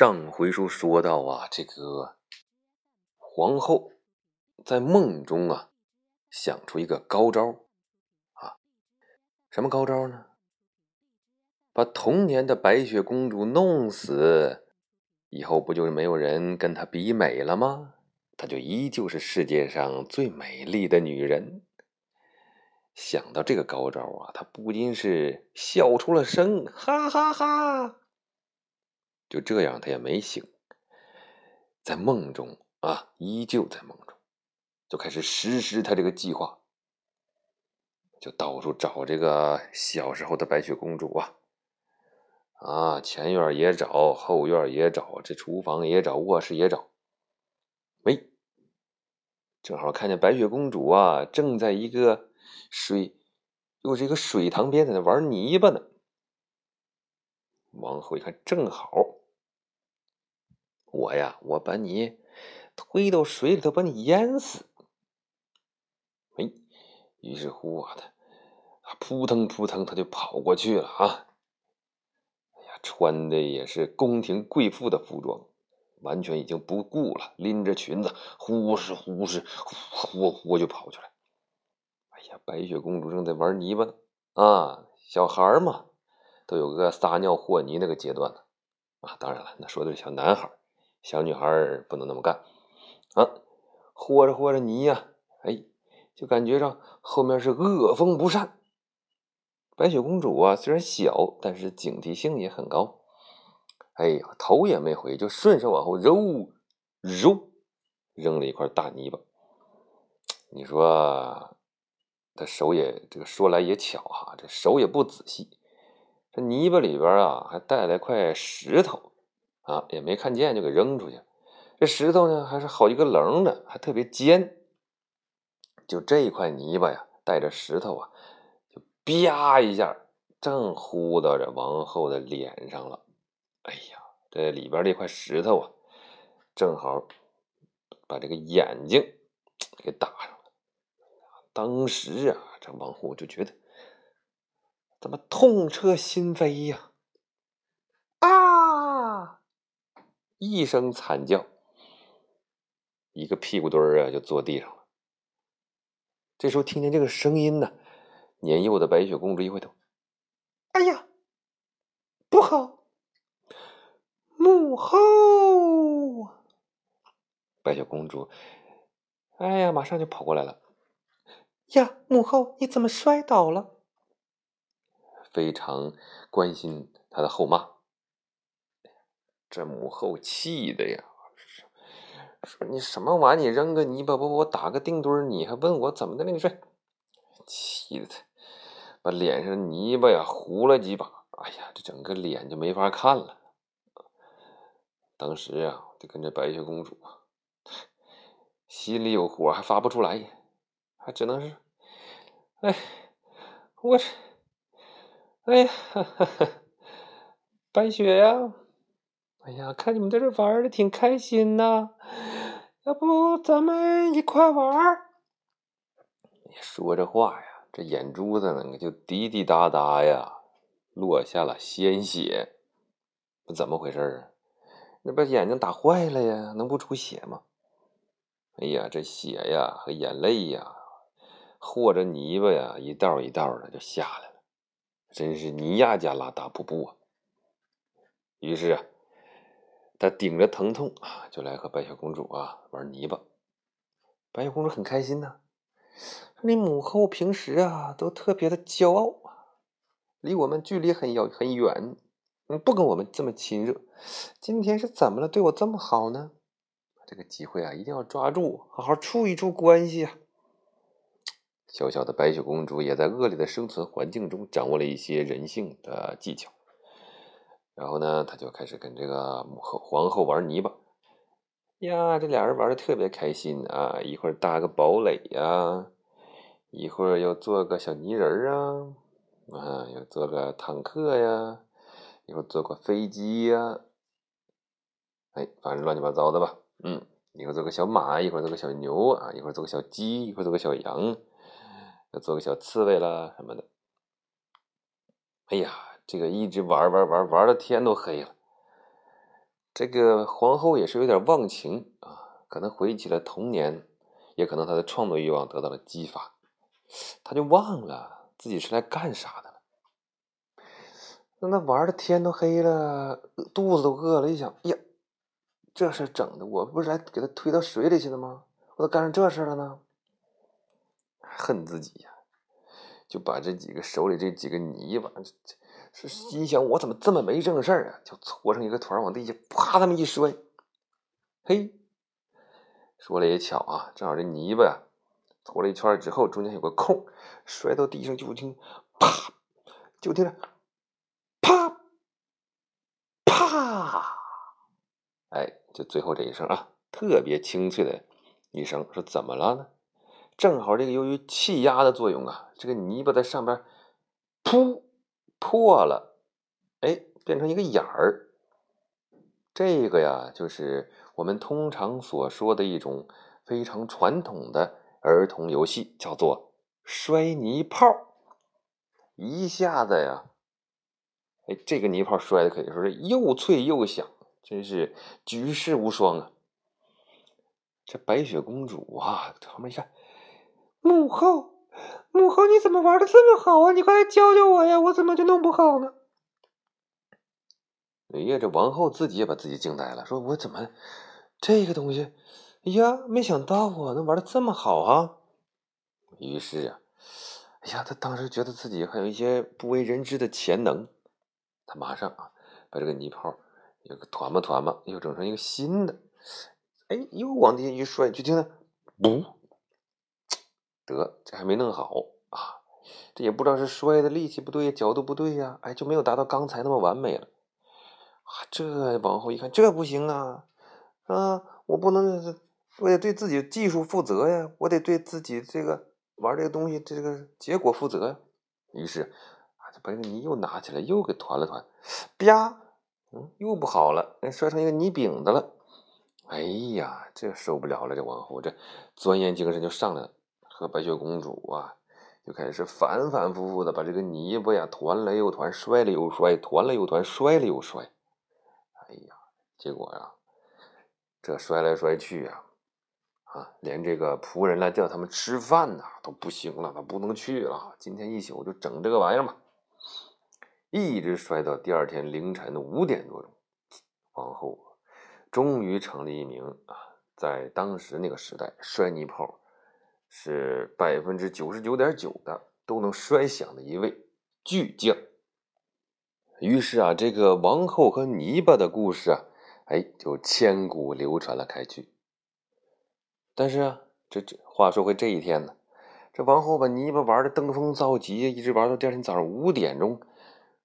上回书说到啊，这个皇后在梦中啊，想出一个高招啊，什么高招呢？把童年的白雪公主弄死，以后不就是没有人跟她比美了吗？她就依旧是世界上最美丽的女人。想到这个高招啊，她不禁是笑出了声，哈哈哈。就这样，他也没醒，在梦中啊，依旧在梦中，就开始实施他这个计划，就到处找这个小时候的白雪公主啊，啊，前院也找，后院也找，这厨房也找，卧室也找，喂，正好看见白雪公主啊，正在一个水，又是一个水塘边在那玩泥巴呢。王后一看，正好。我呀，我把你推到水里头，把你淹死。哎，于是乎啊，他扑腾扑腾，他就跑过去了啊。哎呀，穿的也是宫廷贵妇的服装，完全已经不顾了，拎着裙子，呼哧呼哧，呼呼就跑去了。哎呀，白雪公主正在玩泥巴呢啊，小孩嘛，都有个撒尿和泥那个阶段呢啊。当然了，那说的是小男孩。小女孩不能那么干啊！和着和着泥呀，哎，就感觉上后面是恶风不善。白雪公主啊，虽然小，但是警惕性也很高。哎呀，头也没回，就顺手往后揉揉，扔了一块大泥巴。你说，他手也这个说来也巧哈，这手也不仔细，这泥巴里边啊还带了块石头。啊，也没看见就给扔出去。这石头呢，还是好几个棱的，还特别尖。就这一块泥巴呀，带着石头啊，就啪一下，正呼到这王后的脸上了。哎呀，这里边这块石头啊，正好把这个眼睛给打上了。当时啊，这王后就觉得怎么痛彻心扉呀！一声惨叫，一个屁股墩儿啊就坐地上了。这时候听见这个声音呢，年幼的白雪公主一回头，哎呀，不好！母后！白雪公主，哎呀，马上就跑过来了。呀，母后，你怎么摔倒了？非常关心她的后妈。这母后气的呀，说你什么玩意？你扔个泥巴不我打个定墩你还问我怎么的了？你说，气的他把脸上泥巴呀糊了几把，哎呀，这整个脸就没法看了。当时啊，就跟这白雪公主心里有火，还发不出来，还只能是，哎，我，哎呀，白雪呀。哎呀，看你们在这玩的挺开心呐，要不咱们一块玩？你说这话呀，这眼珠子呢就滴滴答答呀，落下了鲜血。怎么回事啊？那把眼睛打坏了呀？能不出血吗？哎呀，这血呀和眼泪呀，和着泥巴呀，一道一道的就下来了，真是尼亚加拉大瀑布啊！于是啊。他顶着疼痛啊，就来和白雪公主啊玩泥巴。白雪公主很开心呐，说：“你母后平时啊都特别的骄傲啊，离我们距离很遥很远，嗯，不跟我们这么亲热。今天是怎么了？对我这么好呢？这个机会啊，一定要抓住，好好处一处关系啊。”小小的白雪公主也在恶劣的生存环境中掌握了一些人性的技巧。然后呢，他就开始跟这个母后、皇后玩泥巴呀，这俩人玩的特别开心啊！一会儿搭个堡垒呀，一会儿又做个小泥人啊，啊，又做个坦克呀，一会儿做个飞机呀，哎，反正乱七八糟的吧。嗯，一会儿做个小马，一会儿做个小牛啊，一会儿做个小鸡，一会儿做个小羊，又做个小刺猬啦什么的。哎呀！这个一直玩玩玩玩的天都黑了，这个皇后也是有点忘情啊，可能回忆起了童年，也可能她的创作欲望得到了激发，她就忘了自己是来干啥的了。那那玩的天都黑了，肚子都饿了，一想，呀，这事整的，我不是来给他推到水里去的吗？我咋干上这事了呢？恨自己呀，就把这几个手里这几个泥巴，这这。是心想我怎么这么没正事儿啊？就搓成一个团往地下啪这么一摔，嘿，说了也巧啊，正好这泥巴呀搓了一圈之后，中间有个空，摔到地上就听啪，就听着啪啪，哎，就最后这一声啊，特别清脆的一声，说怎么了呢？正好这个由于气压的作用啊，这个泥巴在上边噗。破了，哎，变成一个眼儿。这个呀，就是我们通常所说的一种非常传统的儿童游戏，叫做摔泥炮。一下子呀，哎，这个泥炮摔的可以说是又脆又响，真是举世无双啊！这白雪公主啊，旁边一看，母后。母后，你怎么玩的这么好啊？你快来教教我呀！我怎么就弄不好呢？哎呀，这王后自己也把自己惊呆了，说：“我怎么这个东西？哎呀，没想到啊，能玩的这么好啊！”于是啊，哎呀，他当时觉得自己还有一些不为人知的潜能，他马上啊，把这个泥炮又团吧团吧，又整成一个新的，哎，又往地下一摔，就听到“不”。得，这还没弄好啊！这也不知道是摔的力气不对，角度不对呀，哎，就没有达到刚才那么完美了。啊，这往后一看，这不行啊！啊，我不能，我得对自己技术负责呀，我得对自己这个玩这个东西这个结果负责呀。于是啊，就把这个泥又拿起来，又给团了团，啪，嗯，又不好了，摔成一个泥饼子了。哎呀，这受不了了，这王后这钻研精神就上来了。和白雪公主啊，就开始反反复复的把这个泥巴呀团了又团，摔了又摔，团了又团，摔了又摔。哎呀，结果呀，这摔来摔去啊，啊，连这个仆人来叫他们吃饭呐都不行了，他不能去了。今天一宿就整这个玩意儿吧，一直摔到第二天凌晨的五点多钟，皇后终于成了一名啊，在当时那个时代摔泥炮。是百分之九十九点九的都能摔响的一位巨匠。于是啊，这个王后和泥巴的故事啊，哎，就千古流传了开去。但是啊，这这话说回这一天呢，这王后把泥巴玩的登峰造极，一直玩到第二天早上五点钟。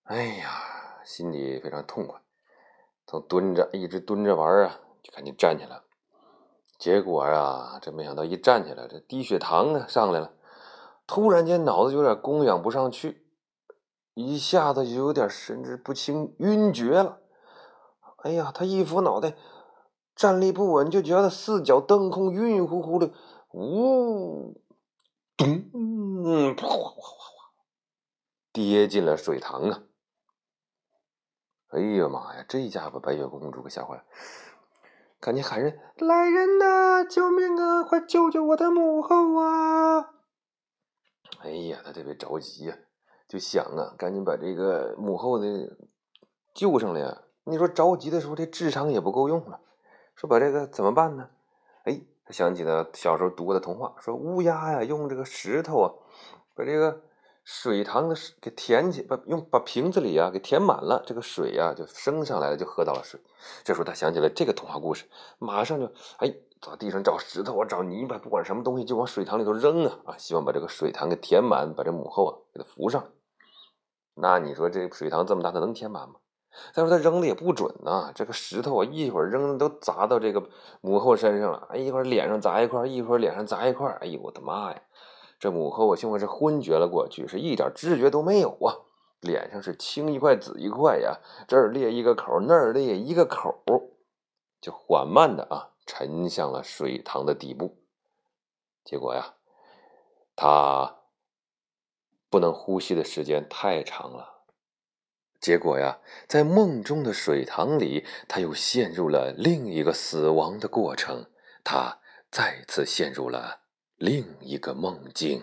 哎呀，心里非常痛快，从蹲着一直蹲着玩啊，就赶紧站起来了。结果啊，这没想到一站起来，这低血糖啊上来了，突然间脑子有点供养不上去，一下子就有点神志不清、晕厥了。哎呀，他一扶脑袋，站立不稳，就觉得四脚蹬空，晕晕乎乎的，呜，咚，哗哗哗哗哗，跌进了水塘啊！哎呀妈呀，这家伙白雪公主给吓坏了。赶紧喊人来人呐！救命啊！快救救我的母后啊！哎呀，他特别着急呀，就想啊，赶紧把这个母后的救上来呀。你说着急的时候，这智商也不够用了。说把这个怎么办呢？哎，他想起了小时候读过的童话，说乌鸦呀，用这个石头啊，把这个。水塘的水给填起，把用把瓶子里啊给填满了，这个水呀就升上来了，就喝到了水。这时候他想起了这个童话故事，马上就哎，在地上找石头啊，找泥巴，不管什么东西就往水塘里头扔啊啊，希望把这个水塘给填满，把这母后啊给它扶上。那你说这水塘这么大，它能填满吗？再说他扔的也不准呐，这个石头啊一会儿扔都砸到这个母后身上了，哎，一会儿脸上砸一块，一会儿脸上砸一块，哎呦我的妈呀！这母后我，幸亏是昏厥了过去，是一点知觉都没有啊！脸上是青一块紫一块呀，这儿裂一个口，那儿裂一个口，就缓慢的啊沉向了水塘的底部。结果呀，他不能呼吸的时间太长了，结果呀，在梦中的水塘里，他又陷入了另一个死亡的过程。他再次陷入了另一个梦境。